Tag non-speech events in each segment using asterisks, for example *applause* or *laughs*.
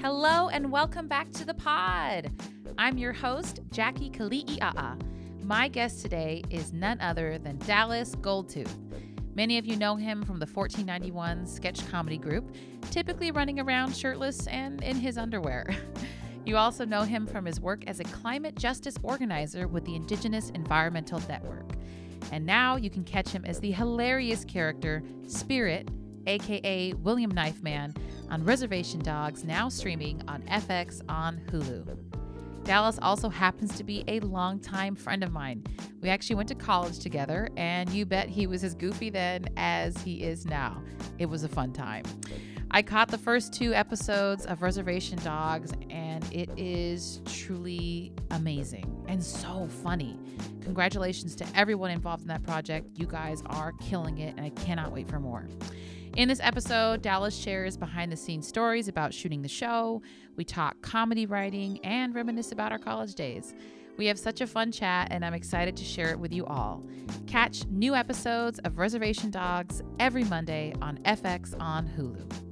Hello and welcome back to the pod. I'm your host, Jackie Keliiaa. My guest today is none other than Dallas Goldtooth. Many of you know him from the 1491 sketch comedy group, typically running around shirtless and in his underwear. *laughs* You also know him from his work as a climate justice organizer with the Indigenous Environmental Network. And now you can catch him as the hilarious character Spirit, aka William Knife Man, on Reservation Dogs, now streaming on FX on Hulu. Dallas also happens to be a longtime friend of mine. We actually went to college together, and you bet he was as goofy then as he is now. It was a fun time. I caught the first two episodes of Reservation Dogs, and it is truly amazing and so funny. Congratulations to everyone involved in that project. You guys are killing it, and I cannot wait for more. In this episode, Dallas shares behind the scenes stories about shooting the show. We talk comedy writing and reminisce about our college days. We have such a fun chat, and I'm excited to share it with you all. Catch new episodes of Reservation Dogs every Monday on FX on Hulu.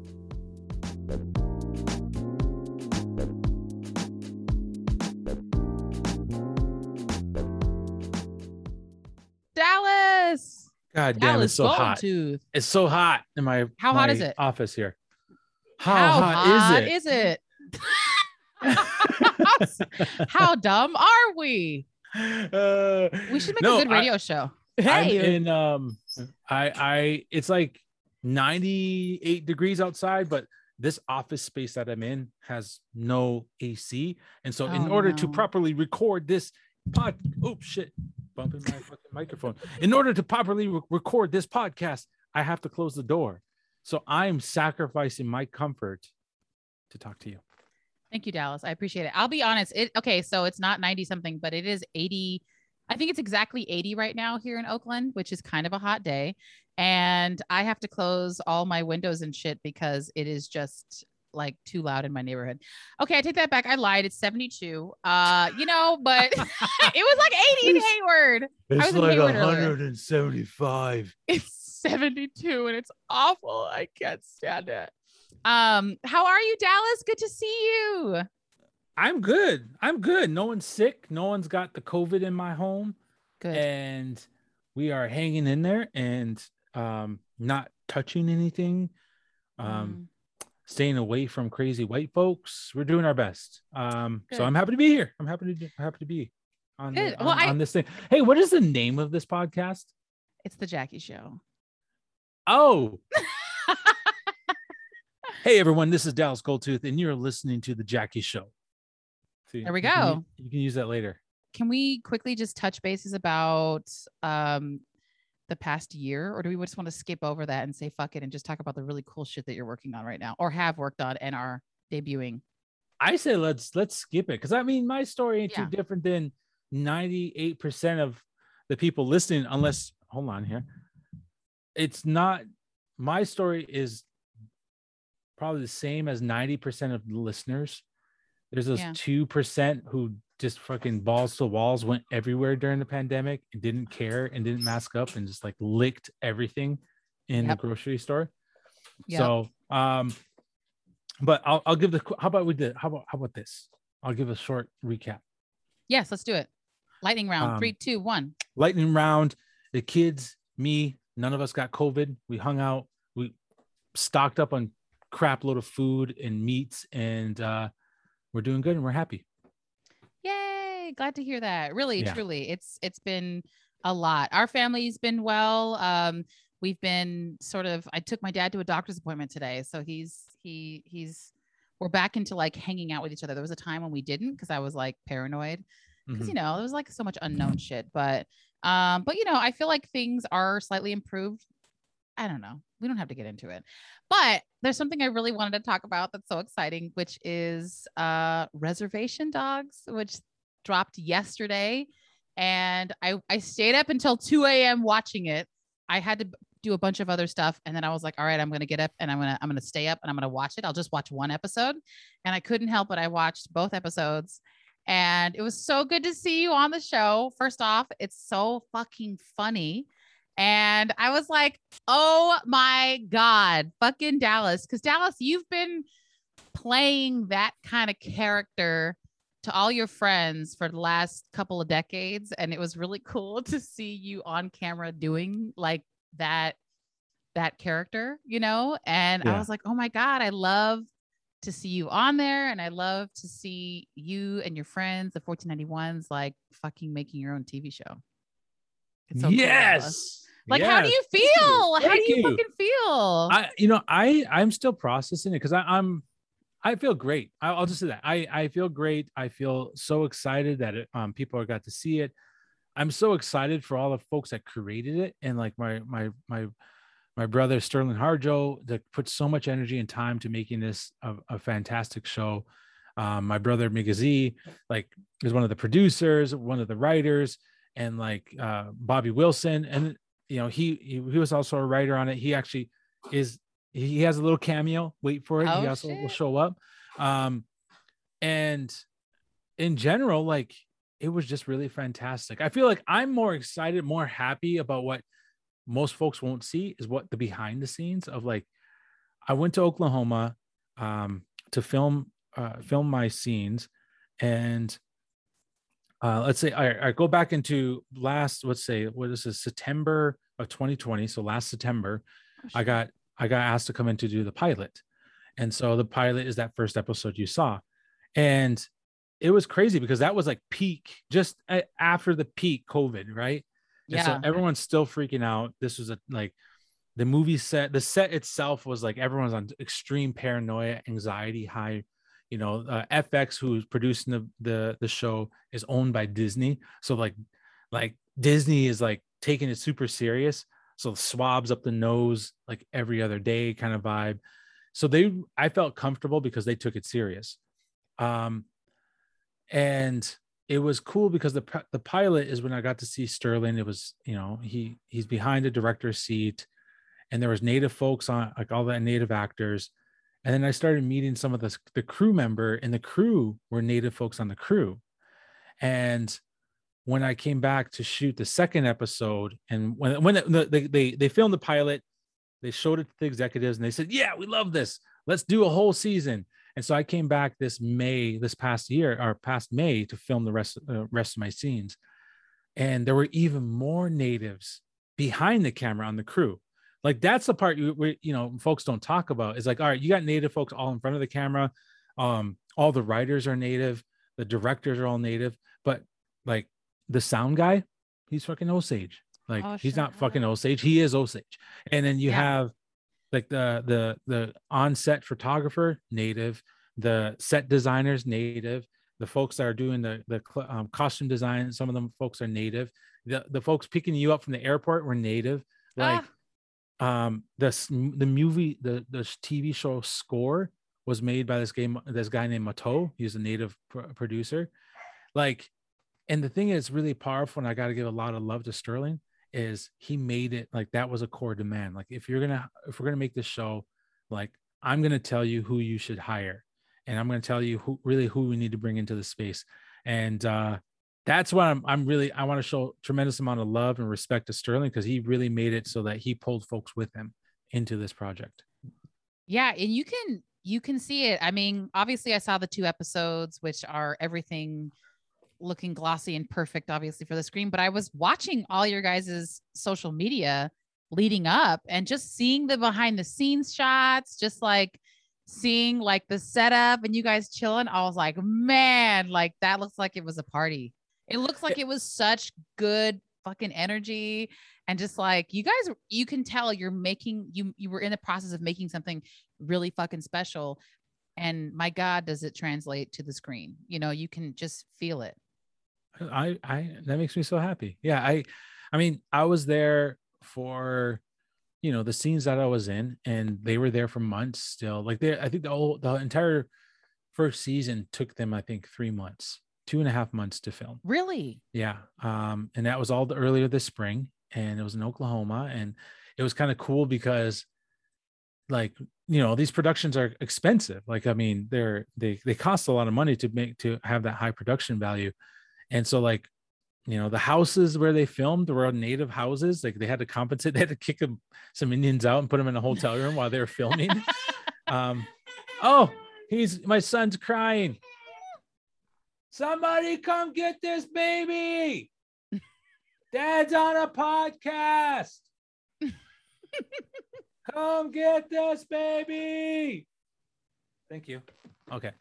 Dallas. God damn, Dallas it's so hot. Goldtooth. It's so hot in my How hot is it? Office here. How, How hot, is it? Is it? *laughs* How dumb are we? Uh, We should make no, a good I- radio show. I'm in um I I it's like 98 degrees outside, but this office space that I'm in has no AC. And so in Oh, order to properly record this pod oh shit, bumping my fucking microphone. In order to properly re- record this podcast, I have to close the door. So I'm sacrificing my comfort to talk to you. Thank you, Dallas. I appreciate it. I'll be honest. It okay, so it's not 90 something, but it is 80. I think it's exactly 80 right now here in Oakland, which is kind of a hot day. And I have to close all my windows and shit because it is just like too loud in my neighborhood. Okay, I take that back. I lied. It's 72. Uh, you know, but *laughs* it was like 80 in Hayward. was like Hayward earlier. 175. It's 72 and it's awful. I can't stand it. Um, how are you, Dallas? Good to see you. I'm good. I'm good. No one's sick. No one's got the COVID in my home. Good. and we are hanging in there and um not touching anything um Mm. staying away from crazy white folks we're doing our best um Good. so i'm happy to be here i'm happy to happy to be on, the- Good. Well, I- on this thing hey what is the name of this podcast It's the Jackie Show. oh *laughs* hey everyone this is dallas goldtooth and you're listening to the jackie show There we you can go. u- you can use that later Can we quickly just touch bases about um the past year, or do we just want to skip over that and say fuck it and just talk about the really cool shit that you're working on right now or have worked on and are debuting? I say let's let's skip it because I mean my story ain't Yeah. too different than 98% of the people listening, unless hold on here. It's not my story is probably the same as 90% of the listeners. There's those Yeah. 2% who just fucking balls to walls went everywhere during the pandemic and didn't care and didn't mask up and just like licked everything in Yep. the grocery store. Yep. So um but I'll I'll give the how about we did how about how about this? I'll give a short recap. Yes, let's do it. Lightning round. Um, Three, two, one. Lightning round, the kids, me, none of us got COVID. We hung out, we stocked up on crap load of food and meats, and uh we're doing good and we're happy. Yay! Glad to hear that. Really, Yeah. truly, it's it's been a lot. Our family's been well. Um, we've been sort of. I took my dad to a doctor's appointment today, so he's he he's we're back into like hanging out with each other. There was a time when we didn't because I was like paranoid because Mhm. you know there was like so much unknown shit. But um, but you know, I feel like things are slightly improved. I don't know. We don't have to get into it. But there's something I really wanted to talk about that's so exciting, which is uh reservation dogs, which dropped yesterday. And I, I stayed up until 2 a.m. watching it. I had to do a bunch of other stuff. And then I was like, all right, I'm gonna get up and I'm gonna I'm gonna stay up and I'm gonna watch it. I'll just watch one episode. And I couldn't help but I watched both episodes. And it was so good to see you on the show. First off, it's so fucking funny. And I was like, oh my God, fucking Dallas. Because Dallas, you've been playing that kind of character to all your friends for the last couple of decades. And it was really *laughs* cool to see you on camera doing like that that character, you know? And yeah. I was like, oh my God, I love to see you on there. And I love to see you and your friends, the 1491s, like fucking making your own TV show. So yes. Like, yes. how do you feel? Thank how do you, you, fucking feel? I, you know, I, I'm still processing it because I'm, I feel great. I'll just say that I, I feel great. I feel so excited that it, um, people got to see it. I'm so excited for all the folks that created it and like my, my, my, my brother Sterling Harjo that put so much energy and time to making this a, a fantastic show. Um, my brother Migizi, like, is one of the producers, one of the writers, and like uh, Bobby Wilson, and you know he, he, he was also a writer on it. He actually is he has a little cameo. Wait for it. Oh, he also shit. will show up. Um, and in general, like it was just really fantastic. I feel like I'm more excited, more happy about what most folks won't see is what the behind the scenes of like I went to Oklahoma um, to film uh, film my scenes and uh, let's say I, I go back into last let's say what is this September of 2020 so last September oh, I got I got asked to come in to do the pilot and so the pilot is that first episode you saw and it was crazy because that was like peak just after the peak COVID right yeah. So everyone's still freaking out. This was a like the movie set, the set itself was like everyone's on extreme paranoia, anxiety, high. You know, uh, FX, who's producing the, the the show, is owned by Disney. So like, like Disney is like taking it super serious. So swabs up the nose like every other day kind of vibe. So they, I felt comfortable because they took it serious. Um, and it was cool because the the pilot is when I got to see Sterling. It was you know he he's behind the director's seat, and there was native folks on like all the native actors, and then I started meeting some of the the crew member, and the crew were native folks on the crew, and when I came back to shoot the second episode, and when when the, they they they filmed the pilot, they showed it to the executives, and they said, "Yeah, we love this. Let's do a whole season." And so I came back this May, this past year or past May to film the rest, uh, rest of my scenes. And there were even more natives behind the camera on the crew. Like that's the part you, you know, folks don't talk about. Is like, all right, you got native folks all in front of the camera. Um, all the writers are native, the directors are all native, but like the sound guy, he's fucking Osage. Like oh, he's not fucking Osage, he is Osage. And then you yeah. have like the the the on-set photographer native the set designers native the folks that are doing the the um, costume design some of them folks are native the, the folks picking you up from the airport were native like ah. Um this the movie the the tv show score was made by this game this guy named mato he's a native pr- producer like and the thing is really powerful and i got to give a lot of love to sterling is he made it like that was a core demand. Like if you're gonna if we're gonna make this show, like I'm gonna tell you who you should hire, and I'm gonna tell you who really who we need to bring into the space. And uh that's why I'm I'm really I want to show tremendous amount of love and respect to Sterling because he really made it so that he pulled folks with him into this project. Yeah, and you can you can see it. I mean, obviously I saw the two episodes which are everything looking glossy and perfect, obviously, for the screen. But I was watching all your guys' social media leading up and just seeing the behind the scenes shots, just like seeing like the setup and you guys chilling. I was like, man, like that looks like it was a party. It looks like it was such good fucking energy and just like you guys you can tell you're making you you were in the process of making something really fucking special. And my god does it translate to the screen? You know you can just feel it. I I that makes me so happy. Yeah, I I mean, I was there for you know the scenes that I was in, and they were there for months still. Like they, I think the whole the entire first season took them, I think, three months, two and a half months to film. Really? Yeah. Um, and that was all the earlier this spring, and it was in Oklahoma, and it was kind of cool because like you know these productions are expensive like i mean they're they they cost a lot of money to make to have that high production value and so like you know the houses where they filmed were native houses like they had to compensate *laughs* they had to kick them, some indians out and put them in a hotel room while they were filming *laughs* um oh he's my son's crying somebody come get this baby *laughs* dad's on a podcast *laughs* come get this baby thank you okay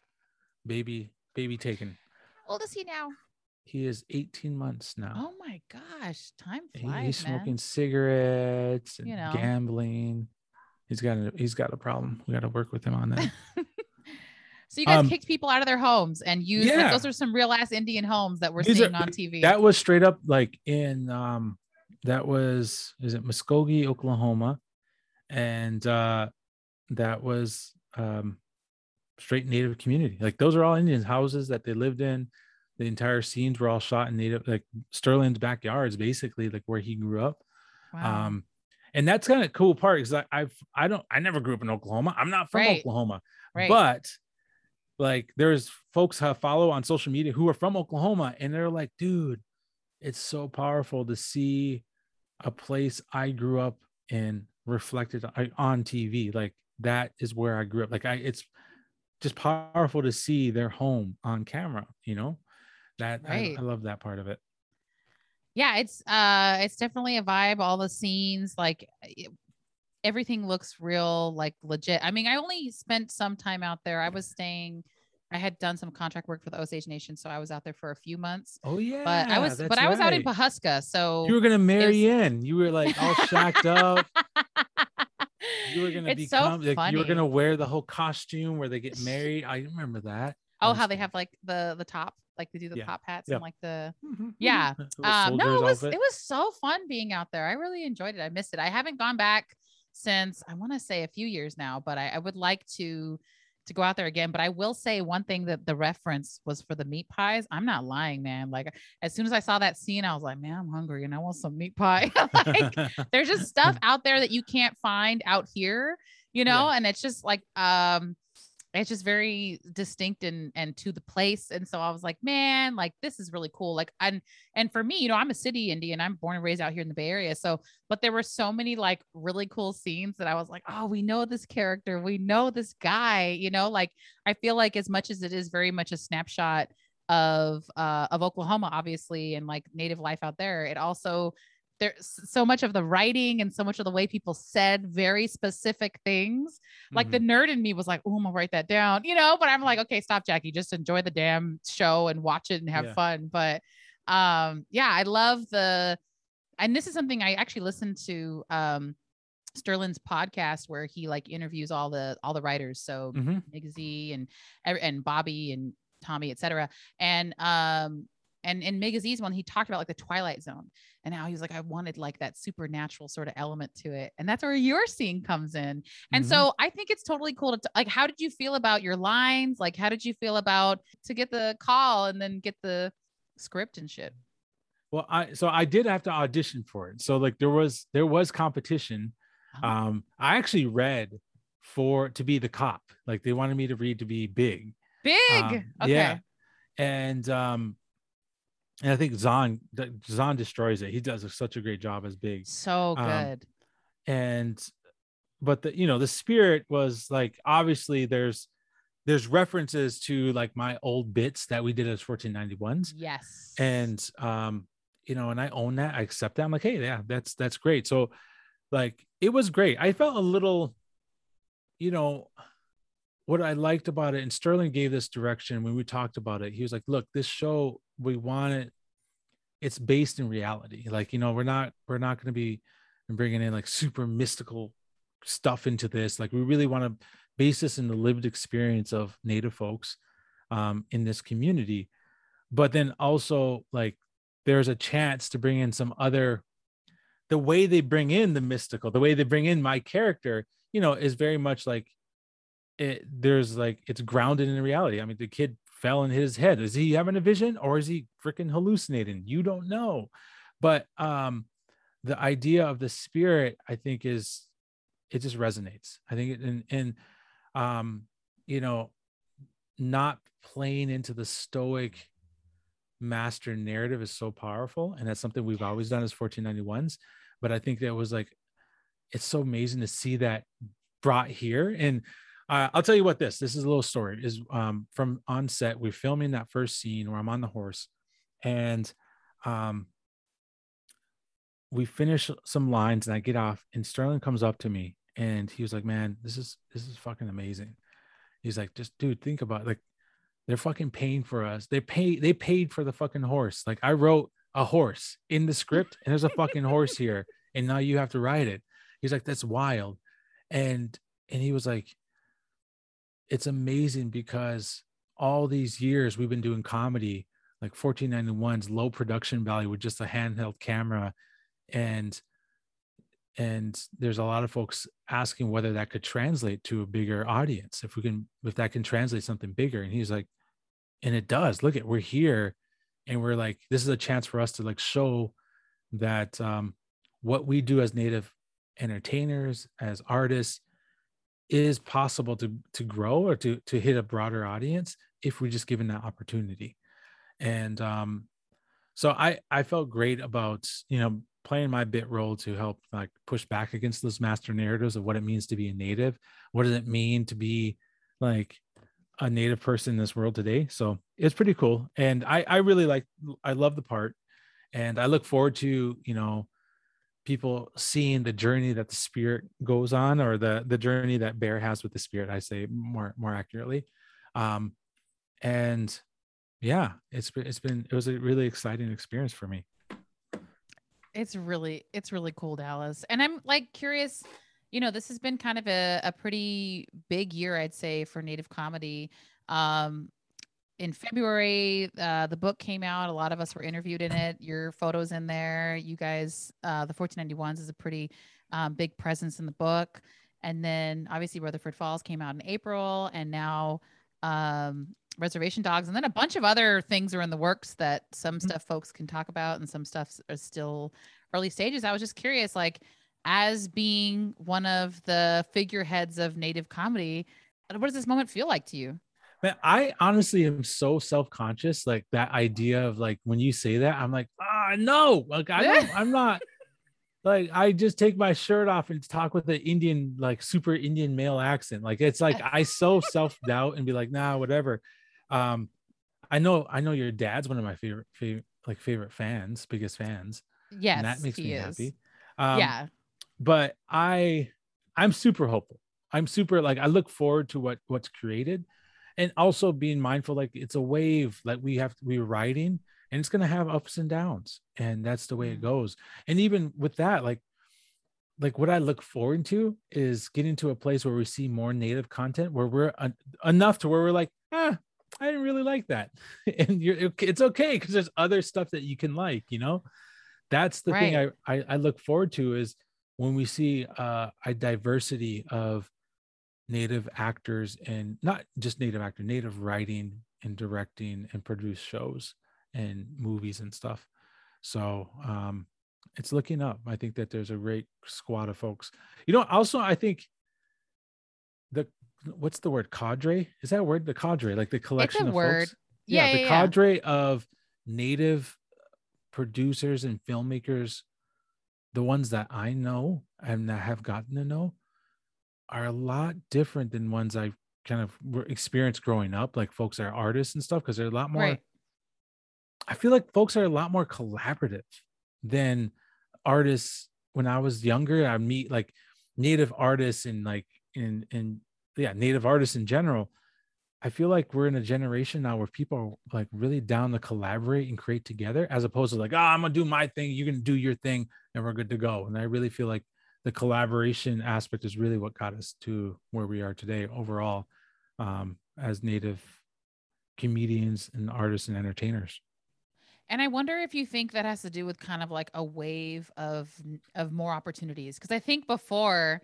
baby baby taken How old is he now? he is 18 months now Oh my gosh, time He- flies, he's man. smoking cigarettes and You know. gambling. He's got a he's got a problem. We got to work with him on that. *laughs* So you guys Um, kicked people out of their homes and used like yeah. those are some real ass Indian homes that we're These are- seeing on TV. that was straight up like in um that was is it Muskogee, Oklahoma, and uh that was um straight native community. Like those are all Indians houses that they lived in. The entire scenes were all shot in native like Sterling's backyards, basically like where he grew up. Wow. Um, and that's kind of cool part because I, I've I don't I never grew up in Oklahoma. I'm not from Right. Oklahoma, right. but like there's folks I follow on social media who are from Oklahoma, and they're like, dude, it's so powerful to see a place I grew up in reflected on- TV. Like that is where I grew up. Like I, it's just powerful to see their home on camera. You know, that I- Right. I love that part of it. yeah, it's uh it's definitely a vibe. All the scenes, like it- everything looks real, like legit. I mean, I only spent some time out there. I was staying. I had done some contract work for the Osage Nation, so I was out there for a few months. Oh yeah, But I was, but I was out in. Pawhuska, so You were gonna marry in. You were like all shacked up. *laughs* You were gonna it's become so like you were gonna wear the whole costume where they get married. I remember that. oh, how was they have like the the top, like they do the Yeah. top hats Yep. and like the Mhm. Yeah. Um no it was outfit. it was so fun being out there i really enjoyed it i missed it i haven't gone back since i want to say a few years now but I, I would like to to go out there again but i will say one thing that the reference was for the meat pies i'm not lying man like as soon as i saw that scene i was like man i'm hungry and i want some meat pie. *laughs* Like *laughs* there's just stuff out there that you can't find out here you know and it's just like um it's just very distinct and and to the place and so i was like man like this is really cool. Like and and for me you know i'm a city indian i'm born and raised out here in the bay area so but there were so many like really cool scenes that i was like oh we know this character we know this guy you know like i feel like as much as it is very much a snapshot of uh of oklahoma obviously and like native life out there it also there's so much of the writing and so much of the way people said very specific things like the Mhm. nerd in me was like, oh, I'm gonna write that down, you know. But I'm like, okay, stop, Jackie. Just enjoy the damn show and watch it and have Yeah. fun. But um, yeah, I love the, and this is something I actually listened to um Sterling's podcast where he like interviews all the all the writers. So. Migsy and and Bobby and Tommy, etc. And um and in Migizi's one, he talked about like the Twilight Zone and how he was like, I wanted like that supernatural sort of element to it. And that's where your scene comes in. And Mhm. so I think it's totally cool to t- like, how did you feel about your lines? Like, how did you feel about to get the call and then get the script and shit? Well, I so I did have to audition for it. So like there was there was competition. Oh. Um, I actually read for to be the cop. Like they wanted me to read to be big. Big. Um, okay. Yeah. And um, and I think Zahn Zahn destroys it. He does such a great job as big. So Um, good. and but the you know the spirit was like obviously there's there's references to like my old bits that we did as 1491s yes. and um you know and i own that i accept that i'm like hey yeah that's that's great so like it was great i felt a little you know what i liked about it and sterling gave this direction when we talked about it he was like look this show we want it it's based in reality. Like you know we're not we're not going to be bringing in like super mystical stuff into this. Like we really want to base this in the lived experience of native folks um, in this community. But then also like there's a chance to bring in some other the way they bring in the mystical the way they bring in my character you know is very much like it there's like it's grounded in reality. I mean the kid fell in his head. Is he having a vision or is he freaking hallucinating? You don't know. But um the idea of the spirit i think is it just resonates. I think and and um you know not playing into the stoic master narrative is so powerful and that's something we've always done as 1491s but i think that was like it's so amazing to see that brought here. And uh, i'll tell you what this this is a little story is um, from on set we're filming that first scene where i'm on the horse and um, we finish some lines and i get off and sterling comes up to me and he was like man this is this is fucking amazing he's like just dude think about it. like they're fucking paying for us. They pay they paid for the fucking horse. Like I wrote a horse in the script and there's a fucking horse here and now you have to ride it. He's like that's wild. And and he was like it's amazing because all these years we've been doing comedy like 1491's low production value with just a handheld camera. And and there's a lot of folks asking whether that could translate to a bigger audience if we can if that can translate something bigger. And he's like and it does. Look at we're here. And we're like this is a chance for us to like show that um what we do as native entertainers as artists is possible to to grow or to to hit a broader audience if we're just given that opportunity and um so i i felt great about you know playing my bit role to help like push back against those master narratives of what it means to be a native what does it mean to be like a native person in this world today. So it's pretty cool. And I, I really like, I love the part and I look forward to, you know, people seeing the journey that the spirit goes on or the, the journey that bear has with the spirit, I say more, more accurately. Um, and yeah, it's it's been, it was a really exciting experience for me. It's really, it's really cool, Dallas. And I'm like curious, you know, this has been kind of a, a pretty big year, I'd say, for Native comedy. Um, in February, uh, the book came out. A lot of us were interviewed in it. Your photos in there. You guys, uh, the 1491s is a pretty um, big presence in the book. And then obviously Rutherford Falls came out in April, and now um, Reservation Dogs, and then a bunch of other things are in the works that some mm-hmm. stuff folks can talk about, and some stuff is still early stages. I was just curious, like as being one of the figureheads of native comedy what does this moment feel like to you Man, I honestly am so self-conscious. Like that idea of like when you say that, I'm like, ah, no, like I don't, I'm not. *laughs* Like I just take my shirt off and talk with an Indian, like super Indian male accent. Like it's like I so self-doubt and be like, nah, whatever. Um, I know, I know your dad's one of my favorite, favorite, like favorite fans, biggest fans. Yes, and that makes me is. happy. Um, yeah, but I I'm super hopeful. I'm super like I look forward to what what's created and also being mindful like it's a wave that we have to be riding and it's going to have ups and downs and that's the way it mm. goes. And even with that like like what I look forward to is getting to a place where we see more native content where we're enough to where we're like, ah, I didn't really like that. *laughs* and you're it's okay because there's other stuff that you can like, you know. That's the right. thing I, I I look forward to is when we see uh, a diversity of native actors and not just native actor native writing and directing and produce shows and movies and stuff. So um it's looking up. I think that there's a great squad of folks. You know also i think the what's the word? Cadre? Is that word? The cadre like the collection of word. Folks yeah, yeah the yeah, cadre of native producers and filmmakers the ones that I know and that have gotten to know are a lot different than ones I kind of experienced growing up, like folks that are artists and stuff, because they're a lot more. Right. I feel like folks are a lot more collaborative than artists. When I was younger, I meet like native artists and like in in yeah, native artists in general. I feel like we're in a generation now where people are like really down to collaborate and create together, as opposed to like, oh, I'm gonna do my thing, you're gonna do your thing, and we're good to go. And I really feel like the collaboration aspect is really what got us to where we are today overall um, as native comedians and artists and entertainers. And I wonder if you think that has to do with kind of like a wave of of more opportunities because I think before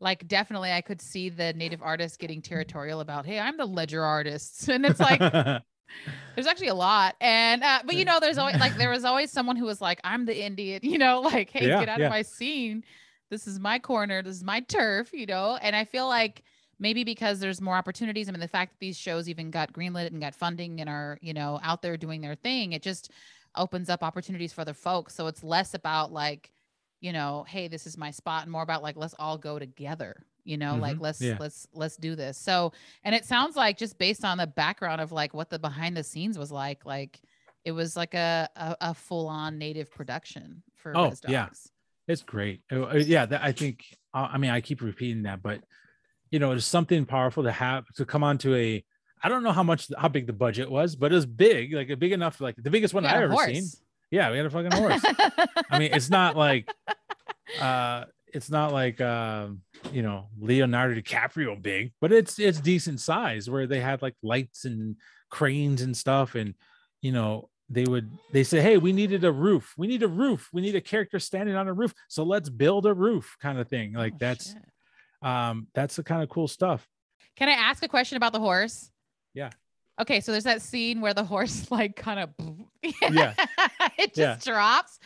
like definitely I could see the native artists getting territorial about, "Hey, I'm the ledger artist." *laughs* And it's like *laughs* there's actually a lot and uh, but you know there's always *laughs* like there was always someone who was like i'm the indian you know like hey yeah, get out yeah. of my scene this is my corner this is my turf you know and i feel like maybe because there's more opportunities. I mean, the fact that these shows even got greenlit and got funding and are, you know, out there doing their thing, it just opens up opportunities for other folks. So it's less about like, you know, hey, this is my spot, and more about like, let's all go together. You know, like Mhm. let's Yeah. let's let's do this. So, and it sounds like just based on the background of like what the behind the scenes was like, like it was like a a, a full on native production for Oh, yeah. It's great. Uh, uh, Yeah, that, I think. I mean, I keep repeating that, but you know, it's something powerful to have to come onto a. I don't know how much how big the budget was, but it was big, like a big enough, like the biggest one I ever horse. seen. Yeah, we had a fucking horse. I mean, it's not like *laughs* uh it's not like um you know Leonardo DiCaprio big, but it's it's decent size where they had like lights and cranes and stuff and you know they would they say hey we needed a roof we need a roof we need a character standing on a roof so let's build a roof kind of thing like Oh, that's shit. um that's the kind of cool stuff Can I ask a question about the horse? Yeah. Okay, so there's that scene where the horse *laughs* like kind of *laughs* Yeah. it Yeah. just drops.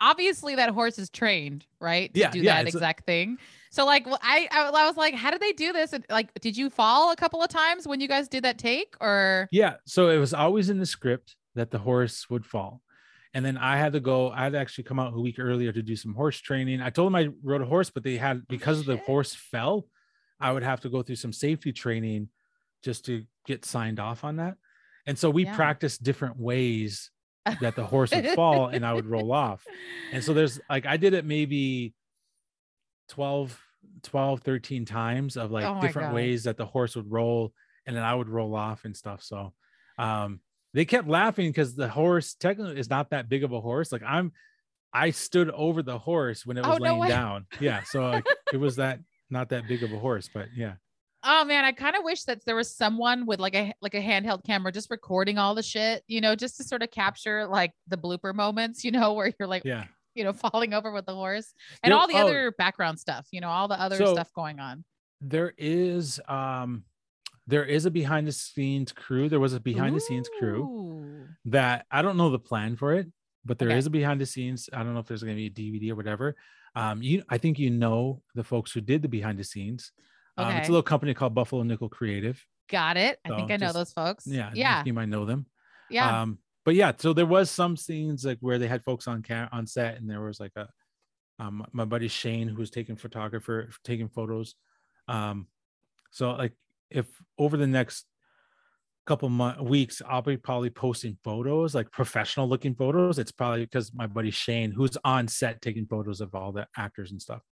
Obviously, that horse is trained, right? To Yeah, do yeah, that it's a- exact thing. So like well, I, I I was like, how did they do this? And like, did you fall a couple of times when you guys did that take? Or Yeah. So it was always in the script that the horse would fall. And then I had to go, I had to actually come out a week earlier to do some horse training. I told them I rode a horse, but they had, because of the horse fell, I would have to go through some safety training just to get signed off on that. And so we Yeah. practiced different ways that the horse would *laughs* fall and I would roll off. And so there's like, I did it maybe 12, 12, 13 times of like Oh different God. ways that the horse would roll and then I would roll off and stuff. So, um, they kept laughing because the horse technically is not that big of a horse. Like I'm, I stood over the horse when it Oh, was no laying way. down. Yeah. So like, *laughs* it was that not that big of a horse, but yeah. Oh man, I kind of wish that there was someone with like a like a handheld camera just recording all the shit, you know, just to sort of capture like the blooper moments, you know, *laughs* where you're like, Yeah. you know, falling over with the horse and There- all the oh, other background stuff, you know, all the other So- stuff going on. There is, um, there is a behind the scenes crew. There was a behind the scenes crew. That I don't know the plan for it, but there is Okay. a behind the scenes. I don't know if there's going to be a DVD or whatever. Um, you, I think you know the folks who did the behind the scenes. Um, it's a little company called Buffalo Nickel Creative. Got it. I think I know just- those folks. Yeah, Yeah. you might know them. Yeah. Um, but yeah, so there was some scenes like where they had folks on cam- on set, and there was like a, um, my buddy Shane who was taking photographer taking photos. Um, so like if over the next couple months weeks i'll be probably posting photos like professional looking photos it's probably because my buddy shane who's on set taking photos of all the actors and stuff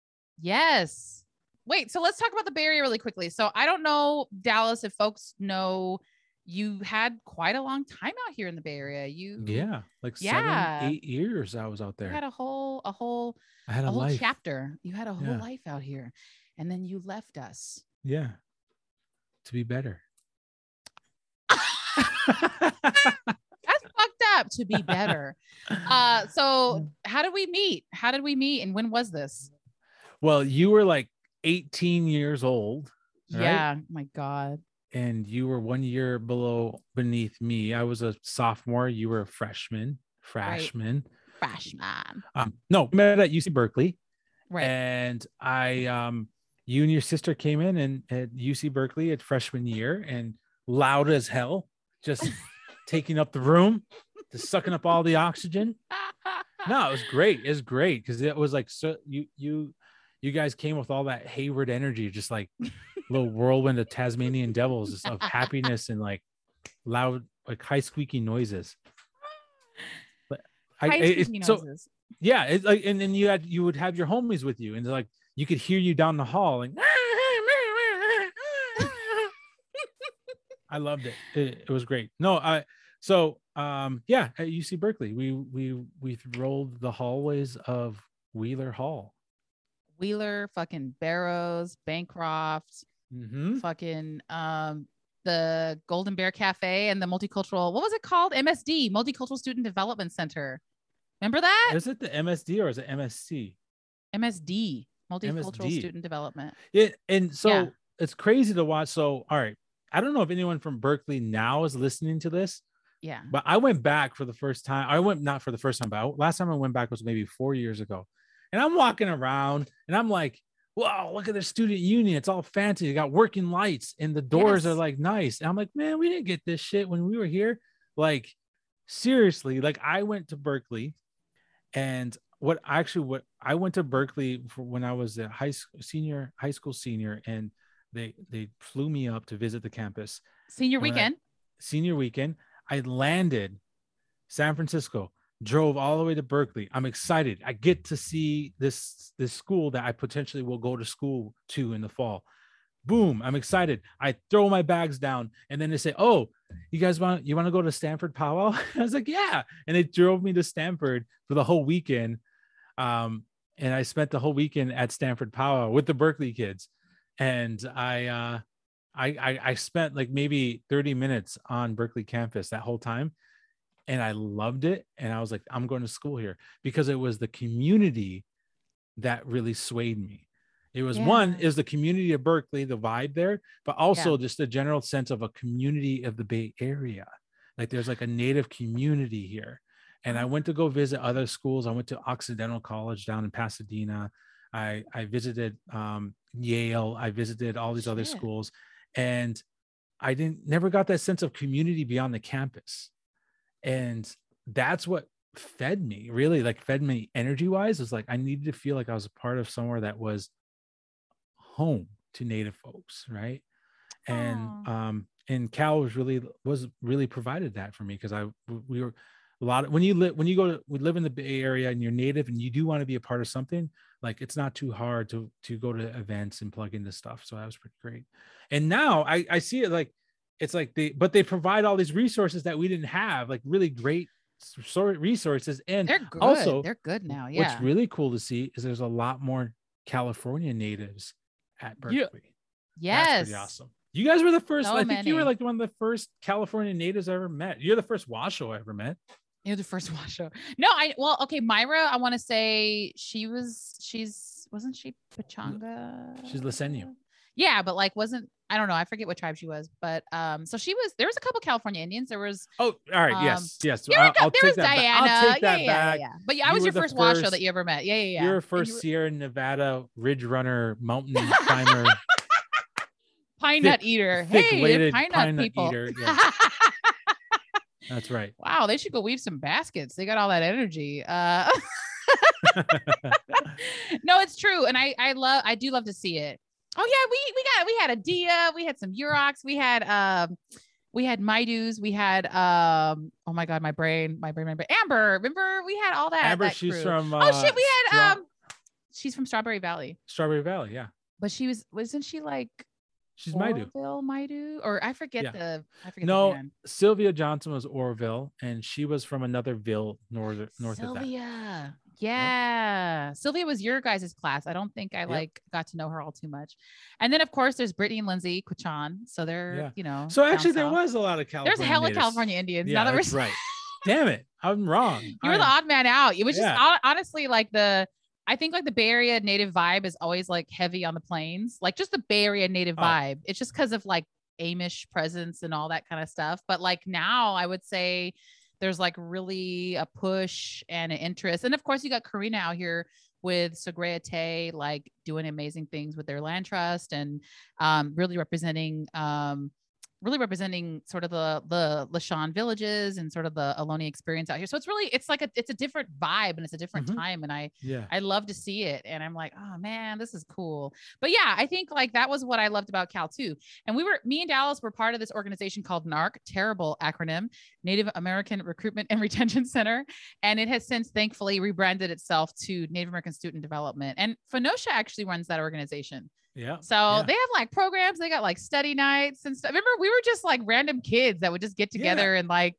yes. Wait, so let's talk about the Bay Area really quickly. So I don't know, Dallas, if folks know you had quite a long time out here in the Bay Area. You yeah like Yeah. seven eight years i was out you there had a whole a whole i had a a, whole life chapter. You had a whole Yeah. life out here. And then you left us. yeah to be better *laughs* That's fucked up to be better. uh so how did we meet? How did we meet and when was this? well you were like 18 years old right? Yeah. My God. and you were one year below beneath me i was a sophomore you were a freshman freshman Freshman. um no met at uc berkeley Right. and I um you and your sister came in and at UC Berkeley at freshman year and loud as hell, just *laughs* taking up the room, just sucking up all the oxygen. No, it was great. It was great because it was like so you you you guys came with all that Hayward energy, just like little whirlwind of Tasmanian devils, of happiness and like loud, like high squeaky noises. But I, High it's squeaky so noises. yeah it's like and then you had you would have your homies with you and like you could hear you down the hall like *laughs* i loved it. it it was great no i so um yeah at uc berkeley we we we rolled the hallways of wheeler hall Wheeler, fucking Barrows, Bancroft, mm-hmm. fucking um the Golden Bear Cafe and the multicultural what was it called? MSD, Multicultural Student Development Center. Remember that? is it the msd or is it msc MSD, Multicultural MSD. Student Development. Yeah, and so Yeah. it's crazy to watch. So, all right, I don't know if anyone from Berkeley now is listening to this, Yeah. but I went back for the first time. I went not for the first time, but I- last time I went back was maybe four years ago. And I'm walking around and I'm like wow, look at their student union. It's all fancy. They got working lights and the doors Yes. are like nice. And I'm like, man, we didn't get this shit when we were here. Like, seriously, like I went to Berkeley and what actually what I went to Berkeley for when I was a high school senior, high school senior, and they they flew me up to visit the campus Senior When I- weekend. senior weekend. I landed San Francisco, drove all the way to Berkeley. I'm excited. I get to see this this school that I potentially will go to school to in the fall. Boom, I'm excited. I throw my bags down and then they say, "Oh, you guys want you want to go to Stanford powwow?" *laughs* I was like, "Yeah." And they drove me to Stanford for the whole weekend. Um and I spent the whole weekend at Stanford powwow with the Berkeley kids. And I uh I, I I spent like maybe 30 minutes on Berkeley campus that whole time and I loved it and I was like I'm going to school here because it was the community that really swayed me. It was one is the community of Berkeley, the vibe there, but also just the general sense of a community of the Bay Area. Like there's like a native community here. And I went to go visit other schools. I went to Occidental College down in Pasadena. I I visited um, Yale. I visited all these other schools, and I didn't never got that sense of community beyond the campus, and that's what fed me really like fed me energy wise was like I needed to feel like I was a part of somewhere that was home to native folks, right? And Aw. um and Cal was really was really provided that for me because I we were a lot of when you live when you go to we live in the Bay Area and you're native and you do want to be a part of something, like it's not too hard to to go to events and plug into stuff. So that was pretty great. And now I I see it like it's like they but they provide all these resources that we didn't have, like really great resources. And They're good. also, they're good now. Yeah. what's really cool to see is there's a lot more California natives at Berkeley. That's yes. pretty awesome. You guys were the first. So I think you were like one of the first California natives I ever met. You're the first Washoe I ever met. You're the first *laughs* watch show. No, I well, okay, Myra, I want to say she was she's wasn't she Pechanga? She's Luiseño. Yeah, but like wasn't I don't know, I forget what tribe she was, but um so she was there was a couple California Indians. There was Oh, all right. Um, yes, yes. there, I'll. I'll there take was that back. Diana. I'll take yeah, that yeah, back. yeah, yeah. But yeah, I You was your first, first- that you ever met. Yeah, yeah, yeah. And first were- Sierra Nevada Ridge Runner mountain *laughs* climber, pine thick- nut eater. Hey, pine nut pine nut people. eater, *laughs* yeah. That's right. wow, they should go weave some baskets. They got all that energy. Uh *laughs* *laughs* no, it's true. And I I love I do love to see it. Oh yeah, we we got we had a Dia, we had some Yuroks, we had um we had Maidus, we had um oh my god, my brain, my brain, my brain. Amber, remember we had all that. Amber, that she's crew. from. Oh Uh, shit, we had um she's from Strawberry Valley. Strawberry Valley. Yeah, But she was wasn't she like she's Maidu. Oroville Maidu? Or I forget Yeah. the I forget No, the. Sylvia Johnson was Oroville, and she was from another ville north north of that. Sylvia. Yeah. Sylvia was your guys' class. I don't think I Yep. like got to know her all too much. And then of course there's Brittany and Lindsay Quichan. So they're, Yeah. you know. So actually, there south. was a lot of California. there's a hella natives. California Indians. Yeah, now that that's we're right. Damn it, I'm wrong. *laughs* you were the odd man out. It was just Yeah. hon- honestly like the I think like the Bay Area native vibe is always like heavy on the plains, like just the Bay Area native Oh. vibe. It's just because of like Amish presence and all that kind of stuff. But like now, I would say there's like really a push and an interest. And of course, you got Corrina out here with Sogorea Te', like doing amazing things with their land trust and um, really representing um, really representing sort of the the Lisjan villages and sort of the Ohlone experience out here. So it's really it's like a it's a different vibe and it's a different Mhm. time. And I Yeah. I love to see it. And I'm like, oh man, this is cool. But yeah, I think like that was what I loved about Cal too. And we were, me and Dallas were part of this organization called NARC, terrible acronym, Native American Recruitment and *laughs* Retention Center. And it has since thankfully rebranded itself to Native American Student Development. And Phenocia actually runs that organization. Yeah. So Yeah. they have like programs, they got like study nights and stuff. Remember, we were just like random kids that would just get Yeah. together and like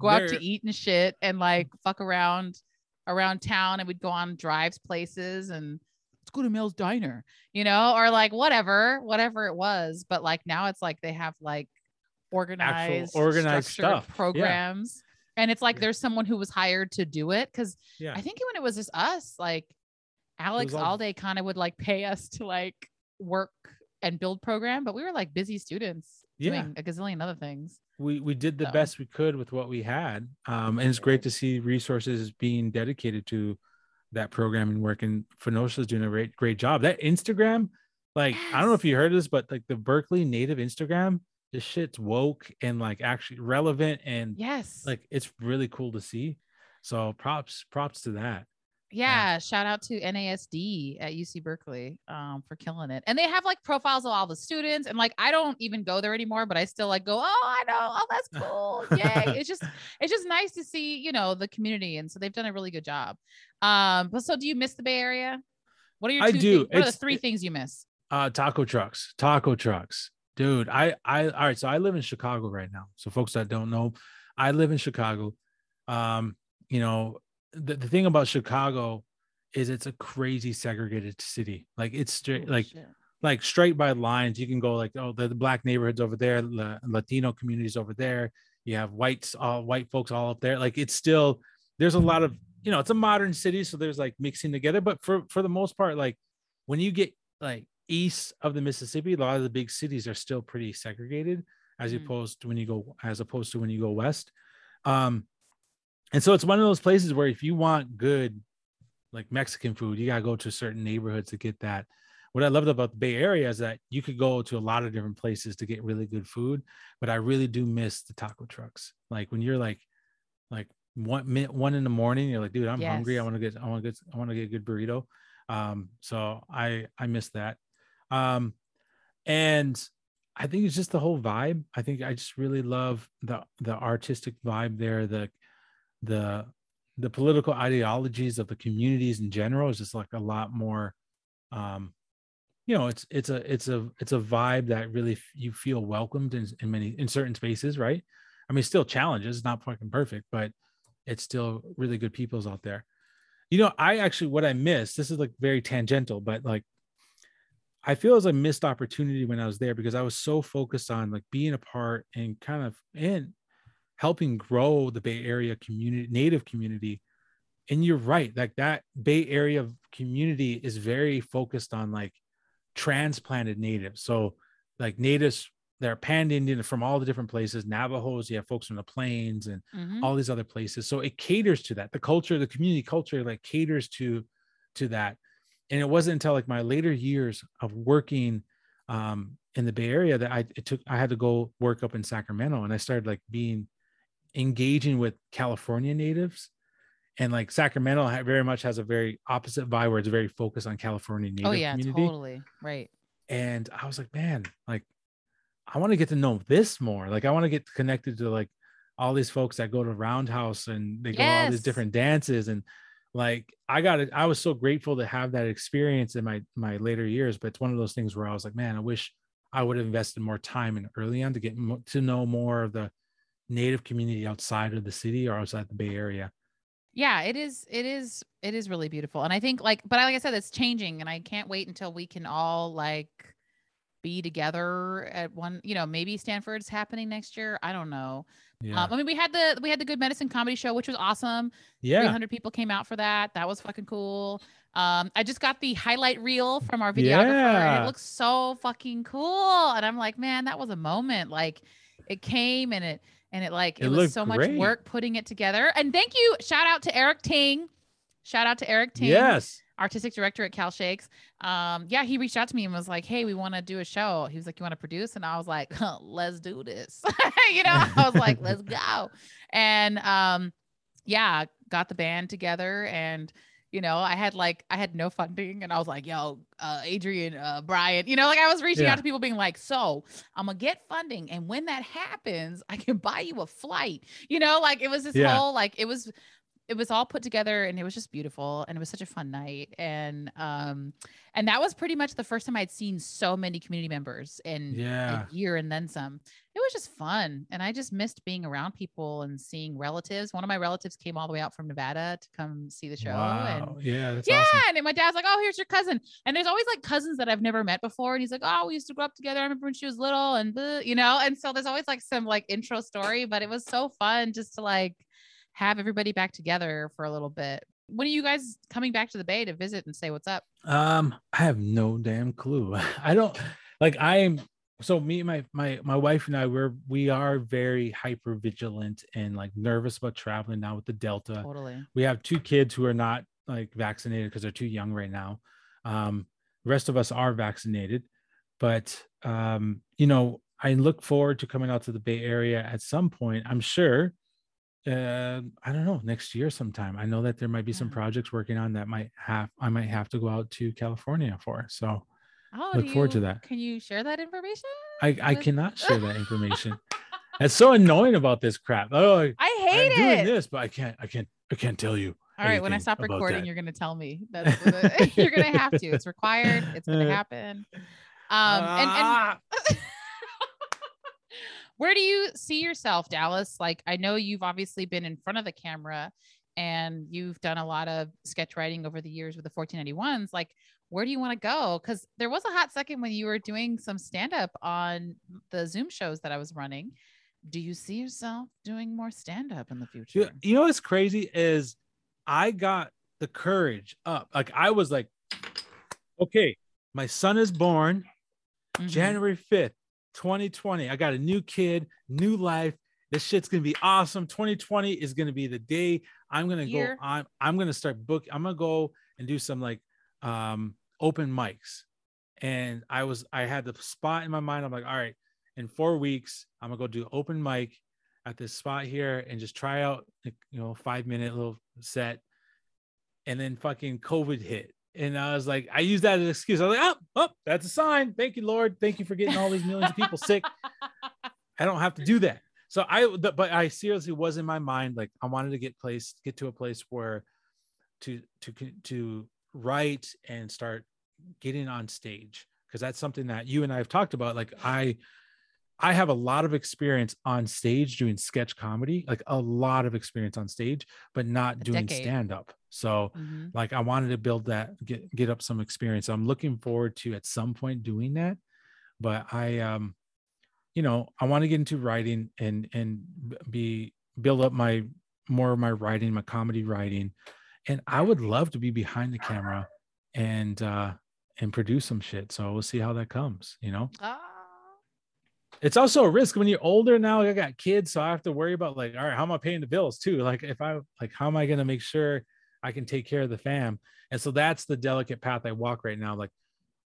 go out to eat and shit and like fuck around around town and we'd go on drives places and let's go to Mel's Diner, you know, or like whatever, whatever it was. But like now it's like they have like organized, organized structured stuff. Yeah. programs. And it's like Yeah. there's someone who was hired to do it. Cause Yeah. I think when it was just us, like Alex all- all day kind of would like pay us to like work and build program, but we were like busy students Yeah. doing a gazillion other things. we we did the So- best we could with what we had um and it's great to see resources being dedicated to that programming work and Phenocia's doing a great great job. That Instagram, like I don't know if you heard this, but like the Berkeley native Instagram, this shit's woke and like actually relevant and Yes. like it's really cool to see. So props props to that. Yeah, shout out to NASD at UC Berkeley um, for killing it. And they have like profiles of all the students. And like, I don't even go there anymore, but I still like go, oh, I know. Oh, that's cool. *laughs* Yay. it's just, it's just nice to see, you know, the community. And so they've done a really good job. Um, but so do you miss the Bay Area? What are your I two do. things- what are the three it- things you miss? Uh taco trucks, taco trucks. Dude, I I all right, so I live in Chicago right now. So folks that don't know, I live in Chicago. Um, you know, the, the thing about Chicago is it's a crazy segregated city. Like it's straight Oh, like shit. like straight by lines. You can go like, oh, the, the black neighborhoods over there, the Latino communities over there. You have whites, all white folks all up there. Like it's still there's a lot of you know, it's a modern city, so there's like mixing together. But for for the most part, like when you get like east of the Mississippi, a lot of the big cities are still pretty segregated, as Mhm. opposed to when you go as opposed to when you go west. Um, and so it's one of those places where if you want good like Mexican food, you gotta go to certain neighborhoods to get that. What I loved about the Bay Area is that you could go to a lot of different places to get really good food, but I really do miss the taco trucks. Like when you're like, like one minute, one in the morning, you're like, dude, I'm hungry. I want to get, I want to get, I want to get a good burrito. Um, so I, I miss that. Um, and I think it's just the whole vibe. I think I just really love the the artistic vibe there. The the the political ideologies of the communities in general is just like a lot more um you know it's it's a it's a it's a vibe that really f- you feel welcomed in, in many in certain spaces right? I mean still challenges not fucking perfect but it's still really good peoples out there. You know i actually what i missed this is like very tangential but like i feel as a missed opportunity when i was there because i was so focused on like being a part and kind of and helping grow the bay area community native community. And you're right like that bay area community is very focused on like transplanted natives. So like natives that are pan indian from all the different places navajos you have folks from the plains and Mhm. all these other places. So it caters to that. The culture the community culture like caters to to that. And it wasn't until like my later years of working um in the bay area that i it took i had to go work up in sacramento and i started like being engaging with california natives. And like sacramento very much has a very opposite vibe where it's very focused on california oh, native Oh, yeah, community. totally. Right. and i was like man like i want to get to know this more. Like i want to get connected to like all these folks that go to roundhouse and they go to all these different dances. And like i got it i was so grateful to have that experience in my my later years. But it's one of those things where i was like man i wish i would have invested more time in early on to get mo- to know more of the native community outside of the city or outside the bay area? Yeah it is it is it is really beautiful. And i think like but like i said it's changing and i can't wait until we can all like be together at one you know maybe stanford's happening next year. I don't know. Yeah. Um, i mean we had the we had the good medicine comedy show which was awesome. Yeah. 300 people came out for that. That was fucking cool. Um i just got the highlight reel from our videographer and it looks so fucking cool. And i'm like man that was a moment. Like it came and it and it like it, It was so much great. work putting it together. And thank you. Shout out to eric ting. Shout out to eric ting yes. Artistic director at cal shakes. Um yeah he reached out to me and was like hey we want to do a show. He was like you want to produce? And i was like huh, *laughs* let's do this. *laughs* You know i was like let's go. And um yeah got the band together and you know i had like i had no funding and i was like yo uh adrian uh brian you know like i was reaching Yeah. out to people being like so i'm gonna get funding and when that happens i can *laughs* buy you a flight you know like it was this Yeah. whole like it was it was all put together and it was just beautiful and it was such a fun night and um and that was pretty much the first time i'd seen so many community members in yeah a year and then some it was just fun and i just missed being around people and seeing relatives one of my relatives came all the way out from nevada to come see the show wow. and yeah that's yeah, awesome and my dad's like, "Oh, here's your cousin." And there's always like cousins that I've never met before, and he's like, "Oh, we used to grow up together. I remember when she was little, and blah," you know." And so there's always like some like intro story, but it was so fun just to like have everybody back together for a little bit. When are you guys coming back to the Bay to visit and say what's up? Um, I have no damn clue. *laughs* I don't like I am so me and my my my wife and I we're we are very hyper vigilant and like nervous about traveling now with the Delta. Totally. We have two kids who are not like vaccinated because they're too young right now. Um, the rest of us are vaccinated, but um, you know, I look forward to coming out to the Bay Area at some point. I'm sure. Uh, I don't know next year sometime. I know that there might be some projects working on that might have I might have to go out to California for. So Oh, Look forward to that. Can you share that information? I I cannot *laughs* share that information. It's so annoying about this crap. Oh, I, I hate I'm doing this, but I can't I can't I can't tell you. All right, when I stop recording, that. you're gonna tell me. *laughs* That's what it- *laughs* you're gonna have to. It's required. It's gonna Uh, happen. Um, and, and Ah! where do you see yourself, Dallas? Like, I know you've obviously been in front of the camera and you've done a lot of sketch writing over the years with the 1491s. Like, where do you want to go? Because there was a hot second when you were doing some stand up on the Zoom shows that I was running. Do you see yourself doing more stand up in the future? You, know what's crazy is I got the courage up. Like I was like, okay, my son is born Mhm. January 5th, 2020. I got a new kid, new life. This shit's gonna be awesome. 2020 is gonna be the day I'm gonna Year. go on. I'm gonna start book. I'm gonna go and do some like um open mics. And I was I had the spot in my mind. I'm like, all right, in four weeks, I'm gonna go do open mic at this spot here and just try out you know, five minute little set. And then fucking COVID hit. And I was like, I used that as an excuse. I was like, oh, oh, that's a sign. Thank you, Lord. Thank you for getting all these millions of people sick. *laughs* I don't have to do that. So I, but I seriously was in my mind like I wanted to get place, get to a place where to to to write and start getting on stage because that's something that you and I have talked about. Like I, I have a lot of experience on stage doing sketch comedy, like a lot of experience on stage, but not A doing stand up. So Mhm. like I wanted to build that, get get up some experience. I'm looking forward to at some point doing that. But I um, you know, I want to get into writing and and be build up my more of my writing, my comedy writing. And I would love to be behind the camera and uh and produce some shit. So we'll see how that comes, you know. Ah. It's also a risk when you're older now. I got kids, so I have to worry about like, all right, how am I paying the bills too? Like if I like how am I gonna make sure I can take care of the fam? And so that's the delicate path I walk right now. Like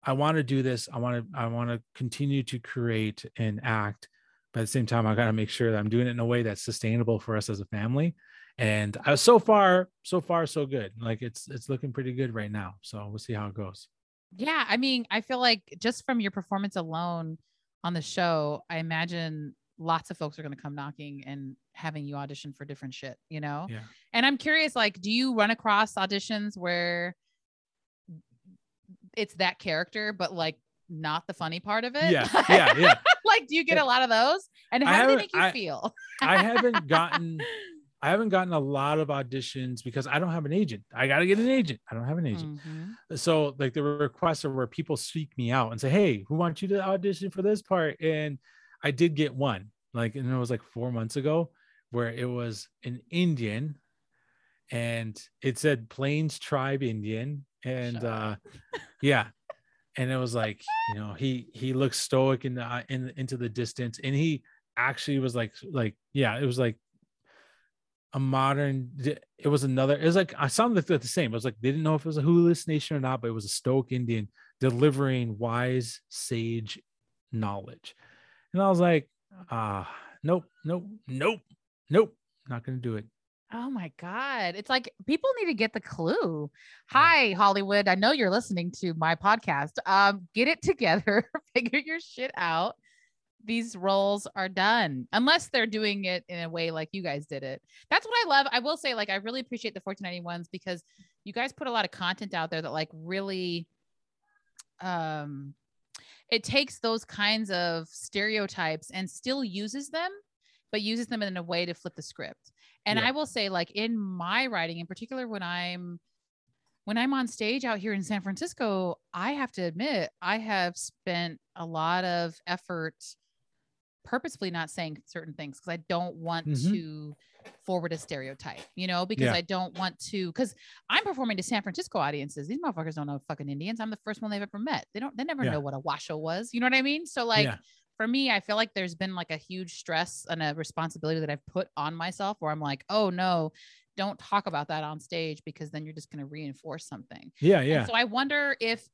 I want to do this. I want to I want to continue to create and act, but at the same time, I got to make sure that I'm doing it in a way that's sustainable for us as a family. And uh, so far, so far, so good. Like it's it's looking pretty good right now. So we'll see how it goes. Yeah, I mean, I feel like just from your performance alone on the show, I imagine lots of folks are going to come knocking and having you audition for different shit, you know? Yeah. And I'm curious like do you run across auditions where it's that character but like not the funny part of it? Yeah, *laughs* yeah, yeah. like do you get a lot of those? And how do they make you I- feel? I haven't gotten *laughs* I haven't gotten a lot of auditions because I don't have an agent. I got to get an agent. I don't have an agent. Mhm. So like the requests are where people seek me out and say, "Hey, who wants you to audition for this part?" And I did get one, like, and it was like four months ago, where it was an Indian, and it said Plains Tribe Indian, and uh, yeah, and it was like, you know, he he looks stoic in the uh, in into the distance, and he actually was like like yeah, it was like a modern it was another it was like i sounded like the same it was like they didn't know if it was a hallucination or not but it was a stoic indian delivering wise sage knowledge and i was like ah nope nope nope nope not gonna do it Oh my God. It's like people need to get the clue. Hi, Hollywood. I know you're listening to my podcast. Um, get it together, *laughs* figure your shit out. These roles are done unless they're doing it in a way like you guys did it. That's what I love. I will say, like, I really appreciate the 1491s because you guys put a lot of content out there that, like, really um it takes those kinds of stereotypes and still uses them, but uses them in a way to flip the script. And Yeah. I will say, like in my writing, in particular, when I'm when I'm on stage out here in San Francisco, I have to admit I have spent a lot of effort purposefully not saying certain things because I don't want Mhm. to forward a stereotype, you know, because Yeah. I don't want to because I'm performing to San Francisco audiences. These motherfuckers don't know fucking Indians. I'm the first one they've ever met. They don't they never Yeah. know what a Washoe was. You know what I mean? So like yeah for me, I feel like there's been like a huge stress and a responsibility that I've put on myself where I'm like, oh no, don't talk about that on stage because then you're just going to reinforce something. Yeah, And yeah. so I wonder if,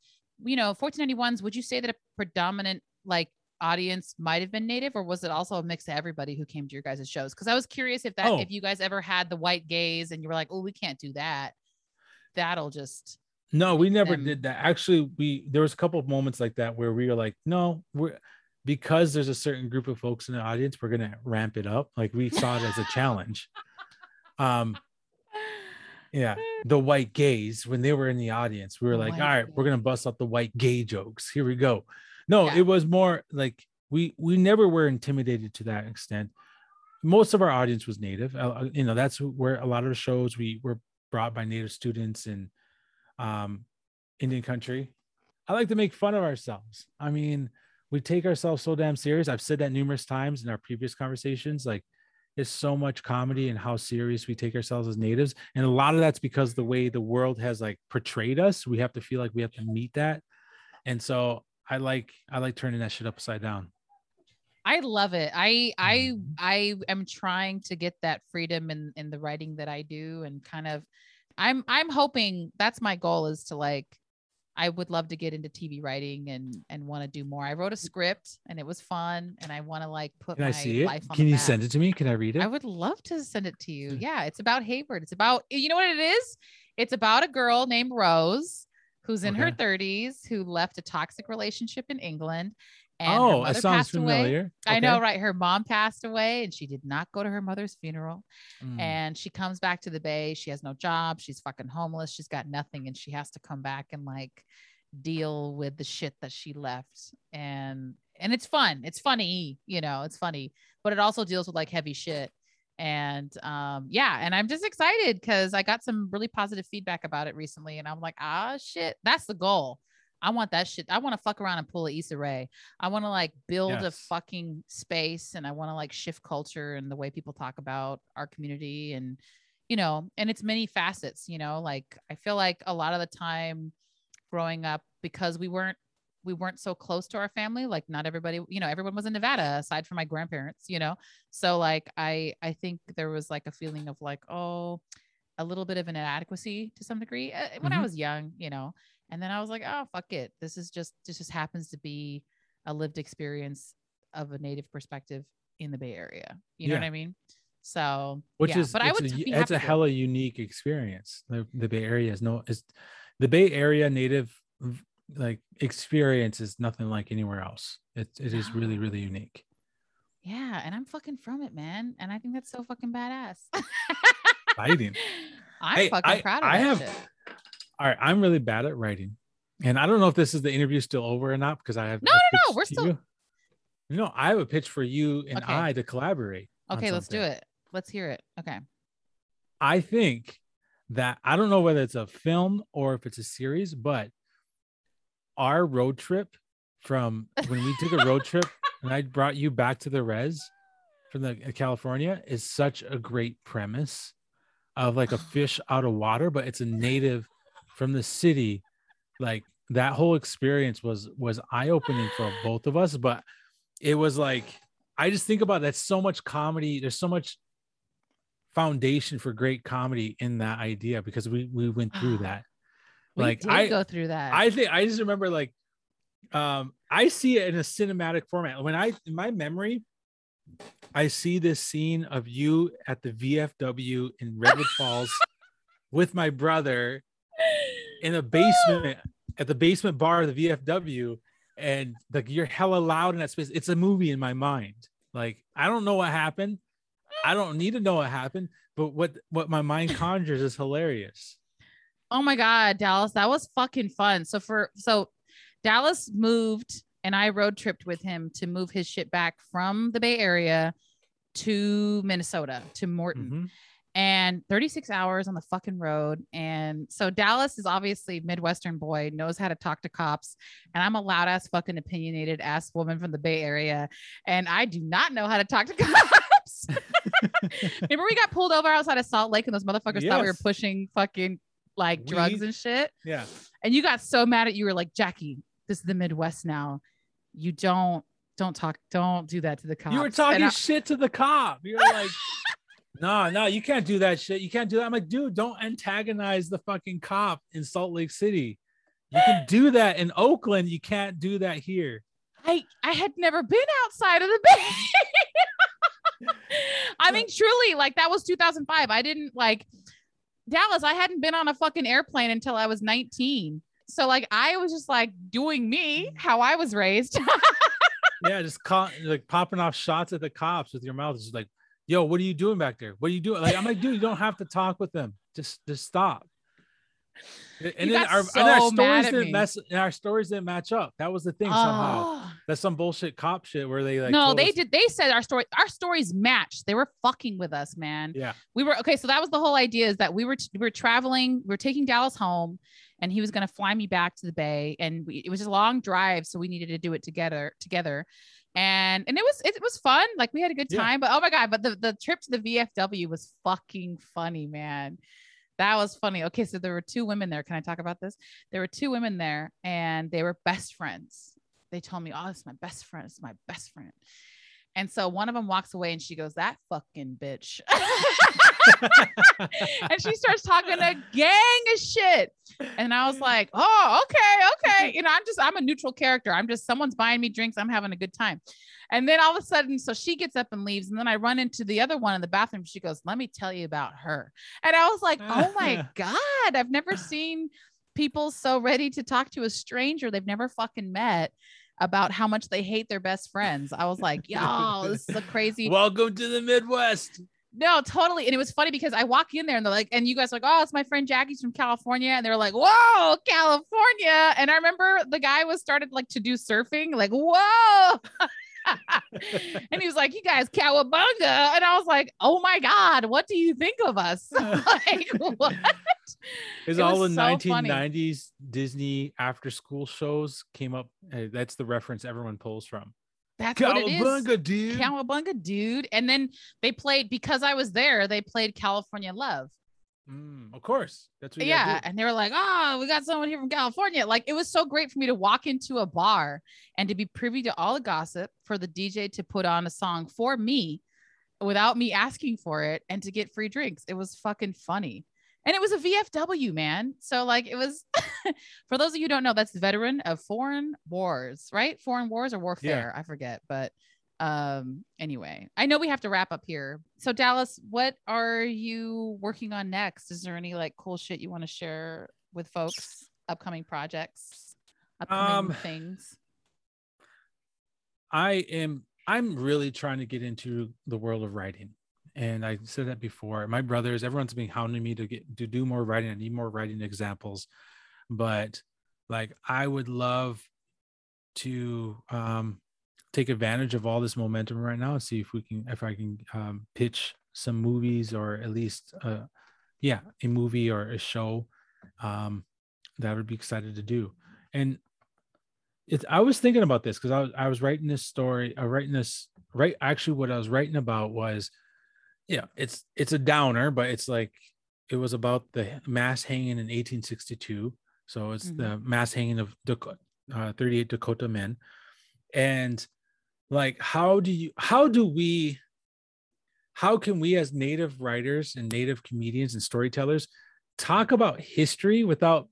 you know, 1491s, would you say that a predominant like audience might have been native or was it also a mix of everybody who came to your guys' shows? Because I was curious if that, Oh. if you guys ever had the white gaze and you were like, oh, we can't do that. That'll just, No, we never them. did that. Actually, we there was a couple of moments like that where we were like, no, we're because there's a certain group of folks in the audience, we're gonna ramp it up. Like we saw it as a challenge. *laughs* Um, yeah, *laughs* the white gays when they were in the audience, we were like, white all right, we're gonna bust out the white gay jokes. Here we go. No, Yeah. it was more like we we never were intimidated to that extent. Most of our audience was native. Uh, you know, that's where a lot of the shows we were brought by native students and um Indian country. I like to make fun of ourselves. I mean, we take ourselves so damn serious. I've said that numerous times in our previous conversations. Like, it's so much comedy and how serious we take ourselves as natives. And a lot of that's because the way the world has like portrayed us, we have to feel like we have to meet that. And so I like I like turning that shit upside down. I love it. I I Mhm. I am trying to get that freedom in in the writing that I do and kind of I'm I'm hoping that's my goal is to like I would love to get into TV writing and and want to do more. I wrote a script and it was fun and I want to like put Can my I see it? life on Can you map. send it to me? Can I read it? I would love to send it to you. Yeah, it's about Hayward. It's about you know what it is? It's about a girl named Rose who's in her 30s who left a toxic relationship in England and oh, mother sounds familiar. I know, right? Her mom passed away and she did not go to her mother's funeral. Mm. And she comes back to the Bay. She has no job. She's fucking homeless. She's got nothing. And she has to come back and like deal with the shit that she left. And and it's fun. It's funny, you know, it's funny, but it also deals with like heavy shit. And um, yeah, and I'm just excited because I got some really positive feedback about it recently. And I'm like, ah shit, that's the goal. I want that shit. I want to fuck around and pull a Issa Rae. I want to like build a fucking space and I want to like shift culture and the way people talk about our community and you know, and it's many facets, you know, like I feel like a lot of the time growing up because we weren't we weren't so close to our family like not everybody you know everyone was in nevada aside from my grandparents you know? So like i i think there was like a feeling of like oh a little bit of an inadequacy to some degree uh, when i Mhm. was young you know? And then i was like oh fuck it. This is just this just happens to be a lived experience of a native perspective in the bay area. You know Yeah. what i mean? So which yeah, is but i would a, it's a hella unique experience. The, the bay area is no is the bay area native like experience is nothing like anywhere else it, it is really really ah. unique yeah and i'm fucking from it man and i think that's so fucking badass *laughs* Fighting. i'm Hey, fucking I, proud of I have. Shit. All right, I'm really bad at writing and i don't know if this is the interview still over or not because i have No, no, no, we're still- you. no i have a pitch for you and Okay. i to collaborate okay let's do it let's hear it okay I think that I don't know whether it's a film or if it's a series, but our road trip from when we took a road *laughs* trip and I brought you back to the res from the uh, California is such a great premise of like a *sighs* fish out of water, but it's a native from the city. Like that whole experience was was eye-opening for both of us, but it was like I just think about that so much comedy. There's so much foundation for great comedy in that idea because we we went through *sighs* that. We Like I go through that I think I just remember like um I see it in a cinematic format. When I in my memory, I see this scene of you at the VFW in Redwood *laughs* Falls with my brother in a *laughs* basement at the basement bar of the VFW, and like you're hella loud in that space. It's a movie in my mind. Like I don't know what happened. I don't need to know what happened, but what what my mind conjures is hilarious. Oh my god, Dallas, that was fucking fun. So for so Dallas moved and I road tripped with him to move his shit back from the Bay Area to Minnesota to Morton. Mhm. And 36 hours on the fucking road. And so Dallas is obviously Midwestern boy, knows how to talk to cops. And I'm a loud ass fucking opinionated ass woman from the Bay Area. And I do not know how to talk to *laughs* cops. *laughs* Remember we got pulled over outside of Salt Lake and those motherfuckers thought we were pushing fucking like drugs and shit. Yeah. And you got so mad at you were like, Jackie, this is the Midwest now. You don't don't talk, don't do that to the cop. You were talking I- shit to the cop. You were like, *laughs* no, no, you can't do that shit. You can't do that. I'm like, dude, don't antagonize the fucking cop in Salt Lake City. You can do that in Oakland. You can't do that here. I I had never been outside of the *laughs* bay. I mean, truly, like that was 2005. I didn't like Dallas. I hadn't been on a fucking airplane until I was 19. So like I was just like doing me how I was raised. *laughs* yeah, just caught, like popping off shots at the cops with your mouth. Just like, yo, what are you doing back there? What are you doing? Like, I'm like, dude, you don't have to talk with them. Just just stop. And You then our, so and our stories didn't me. mess our stories didn't match up. That was the thing somehow. Oh. That's some bullshit cop shit where they like no, they us- did. They said our story, our stories matched. They were fucking with us, man. Yeah. We were okay. So that was the whole idea is that we were we were traveling. We were taking Dallas home, and he was going to fly me back to the Bay, and we, it was a long drive, so we needed to do it together together. And and it was it, was fun. Like we had a good Yeah. time. But oh my god! But the the trip to the VFW was fucking funny, man. That was funny. Okay, so there were two women there. Can I talk about this? There were two women there, and they were best friends. They told me, "Oh, is my best friend. Is my best friend." And so one of them walks away, and she goes, "That fucking bitch," *laughs* and she starts talking a gang of shit. And I was like, "Oh, okay, okay." You know, I'm just I'm a neutral character. I'm just someone's buying me drinks. I'm having a good time. And then all of a sudden, so she gets up and leaves, and then I run into the other one in the bathroom. She goes, "Let me tell you about her." And I was like, "Oh my *laughs* god, I've never seen people so ready to talk to a stranger they've never fucking met." About how much they hate their best friends. I was like, yo, this is a crazy. *laughs* Welcome to the Midwest. No, totally. And it was funny because I walk in there and they're like, and you guys are like, oh, it's my friend Jackie's from California. And they're like, whoa, California. And I remember the guy was started like to do surfing, like, whoa. *laughs* *laughs* and he was like, you guys, cowabunga. And I was like, oh my God, what do you think of us? *laughs* like, *laughs* what? Is It all the was so funny. 1990s Disney after school shows came up. uh, that's the reference everyone pulls from. That's what it is. Cowabunga, dude. Cowabunga, dude. And then they played, because I was there, they played California Love. Mm, of course. That's what yeah and they were like oh we got someone here from california. Like it was so great for me to walk into a bar and to be privy to all the gossip for the dj to put on a song for me without me asking for it and to get free drinks. It was fucking funny. And it was a vfw man. So like it was *laughs* for those of you who don't know that's veteran of foreign wars right? Foreign wars or warfare i forget but um anyway i know we have to wrap up here so dallas what are you working on next is there any like cool shit you want to share with folks upcoming projects upcoming Um, things I am I'm really trying to get into the world of writing. And I said that before. My brothers, everyone's been hounding me to get to do more writing. I need more writing examples. But like I would love to um take advantage of all this momentum right now and see if we can if I can um pitch some movies or at least uh yeah, a movie or a show um that I would be excited to do. And it's I was thinking about this because I was I was writing this story, uh, writing this right. Actually, what I was writing about was, yeah, it's it's a downer, but it's like it was about the mass hanging in 1862. So it's the mass hanging of Dakota, uh, 38 Dakota men, and like how do you how do we how can we as native writers and native comedians and storytellers talk about history without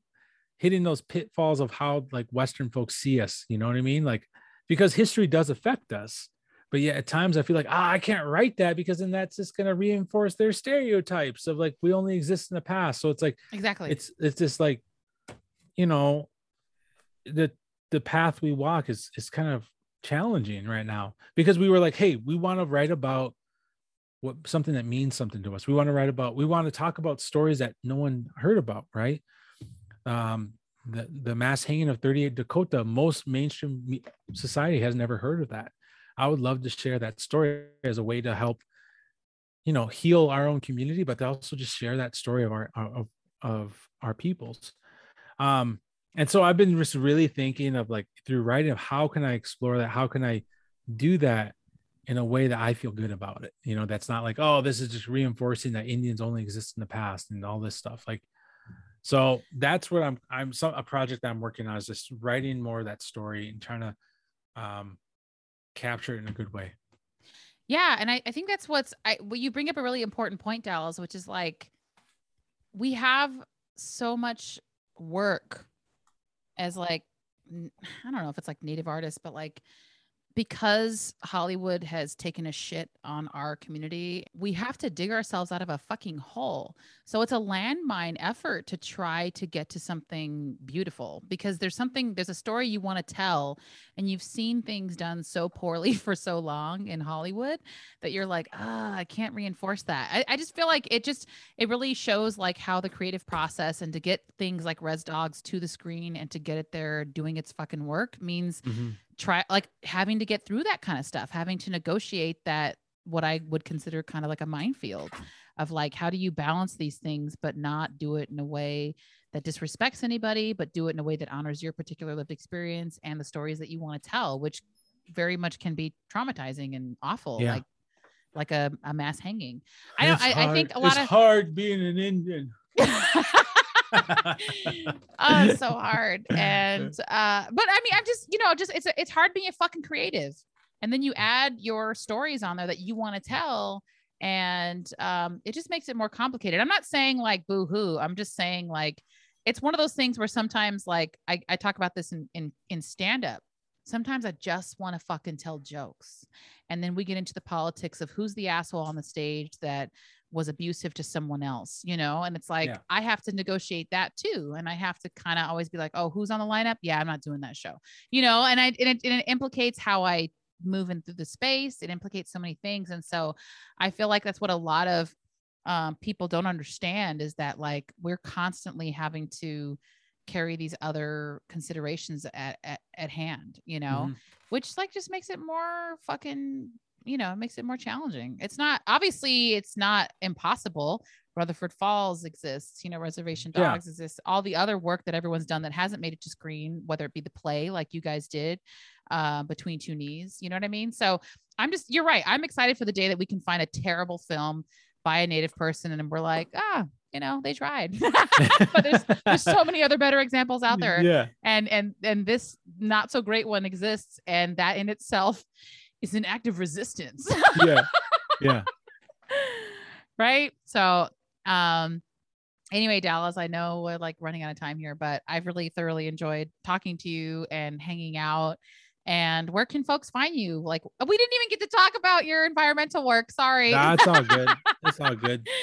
hitting those pitfalls of how like western folks see us? You know what i mean? Like because history does affect us but yeah at times i feel like ah i can't write that because then that's just going to reinforce their stereotypes of like we only exist in the past. So it's like exactly. it's it's just like you know the the path we walk is is kind of challenging right now because we were like hey we want to write about what something that means something to us. We want to write about we want to talk about stories that no one heard about right? Um the the mass hanging of 38 dakota most mainstream society has never heard of that. I would love to share that story as a way to help you know heal our own community but also just share that story of our of of our peoples. Um and so i've been just really thinking of like through writing of how can i explore that? How can i do that in a way that i feel good about it? You know that's not like oh this is just reinforcing that indians only exist in the past and all this stuff. Like so that's what i'm i'm some a project i'm working on is just writing more of that story and trying to um capture it in a good way. Yeah, and I, I think that's what's I well, you bring up a really important point, Dallas, which is like we have so much work as like I don't know if it's like native artists, but like because Hollywood has taken a shit on our community, we have to dig ourselves out of a fucking hole. So it's a landmine effort to try to get to something beautiful because there's something, there's a story you want to tell, and you've seen things done so poorly *laughs* for so long in Hollywood that you're like, ah, I can't reinforce that. I, I just feel like it just, it really shows like how the creative process and to get things like Res Dogs to the screen and to get it there doing its fucking work means Mhm. Try like having to get through that kind of stuff, having to negotiate that what I would consider kind of like a minefield of like how do you balance these things but not do it in a way that disrespects anybody, but do it in a way that honors your particular lived experience and the stories that you want to tell, which very much can be traumatizing and awful, Yeah. like like a, a mass hanging. I don't I, I think a lot it's of hard being an Indian. *laughs* *laughs* oh, it's so hard. *laughs* And uh, but I mean, I'm just, you know, just it's it's hard being a fucking creative. And then you add your stories on there that you want to tell. And um, it just makes it more complicated. I'm not saying like boo hoo. I'm just saying like it's one of those things where sometimes like I, I talk about this in in, in stand-up. Sometimes I just want to fucking tell jokes. And then we get into the politics of who's the asshole on the stage that was abusive to someone else, you know? And it's like, Yeah. I have to negotiate that too. And I have to kind of always be like, oh, who's on the lineup? Yeah, I'm not doing that show, you know? And I, and it, and it implicates how I move in through the space. It implicates so many things. And so I feel like that's what a lot of um, people don't understand is that like we're constantly having to carry these other considerations at, at, at hand, you know? Mhm. which like just makes it more fucking you know it makes it more challenging. It's not obviously it's not impossible. Rutherford falls exists you know reservation Yeah. dogs exists all the other work that everyone's done that hasn't made it to screen whether it be the play like you guys did uh, between two knees you know what i mean? So i'm just you're right i'm excited for the day that we can find a terrible film by a native person and we're like ah you know they tried. *laughs* But there's there's so many other better examples out there. Yeah. and and and this not so great one exists and that in itself is an act of resistance Yeah. *laughs* Yeah. right so um anyway dallas i know we're like running out of time here but i've really thoroughly enjoyed talking to you and hanging out and where can folks find you like we didn't even get to talk about your environmental work sorry That's all good. It's all good. *laughs*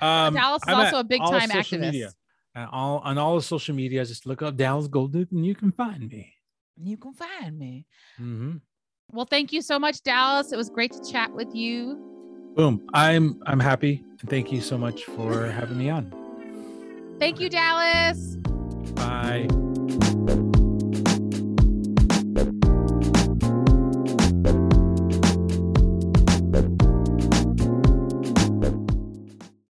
Um, dallas is I'm also a big time activist media. And all on all the social media, just look up Dallas Goldtooth and you can find me. you can find me hmm well thank you so much dallas it was great to chat with you Boom. I'm I'm happy and thank you so much for having me on. thank you dallas Bye.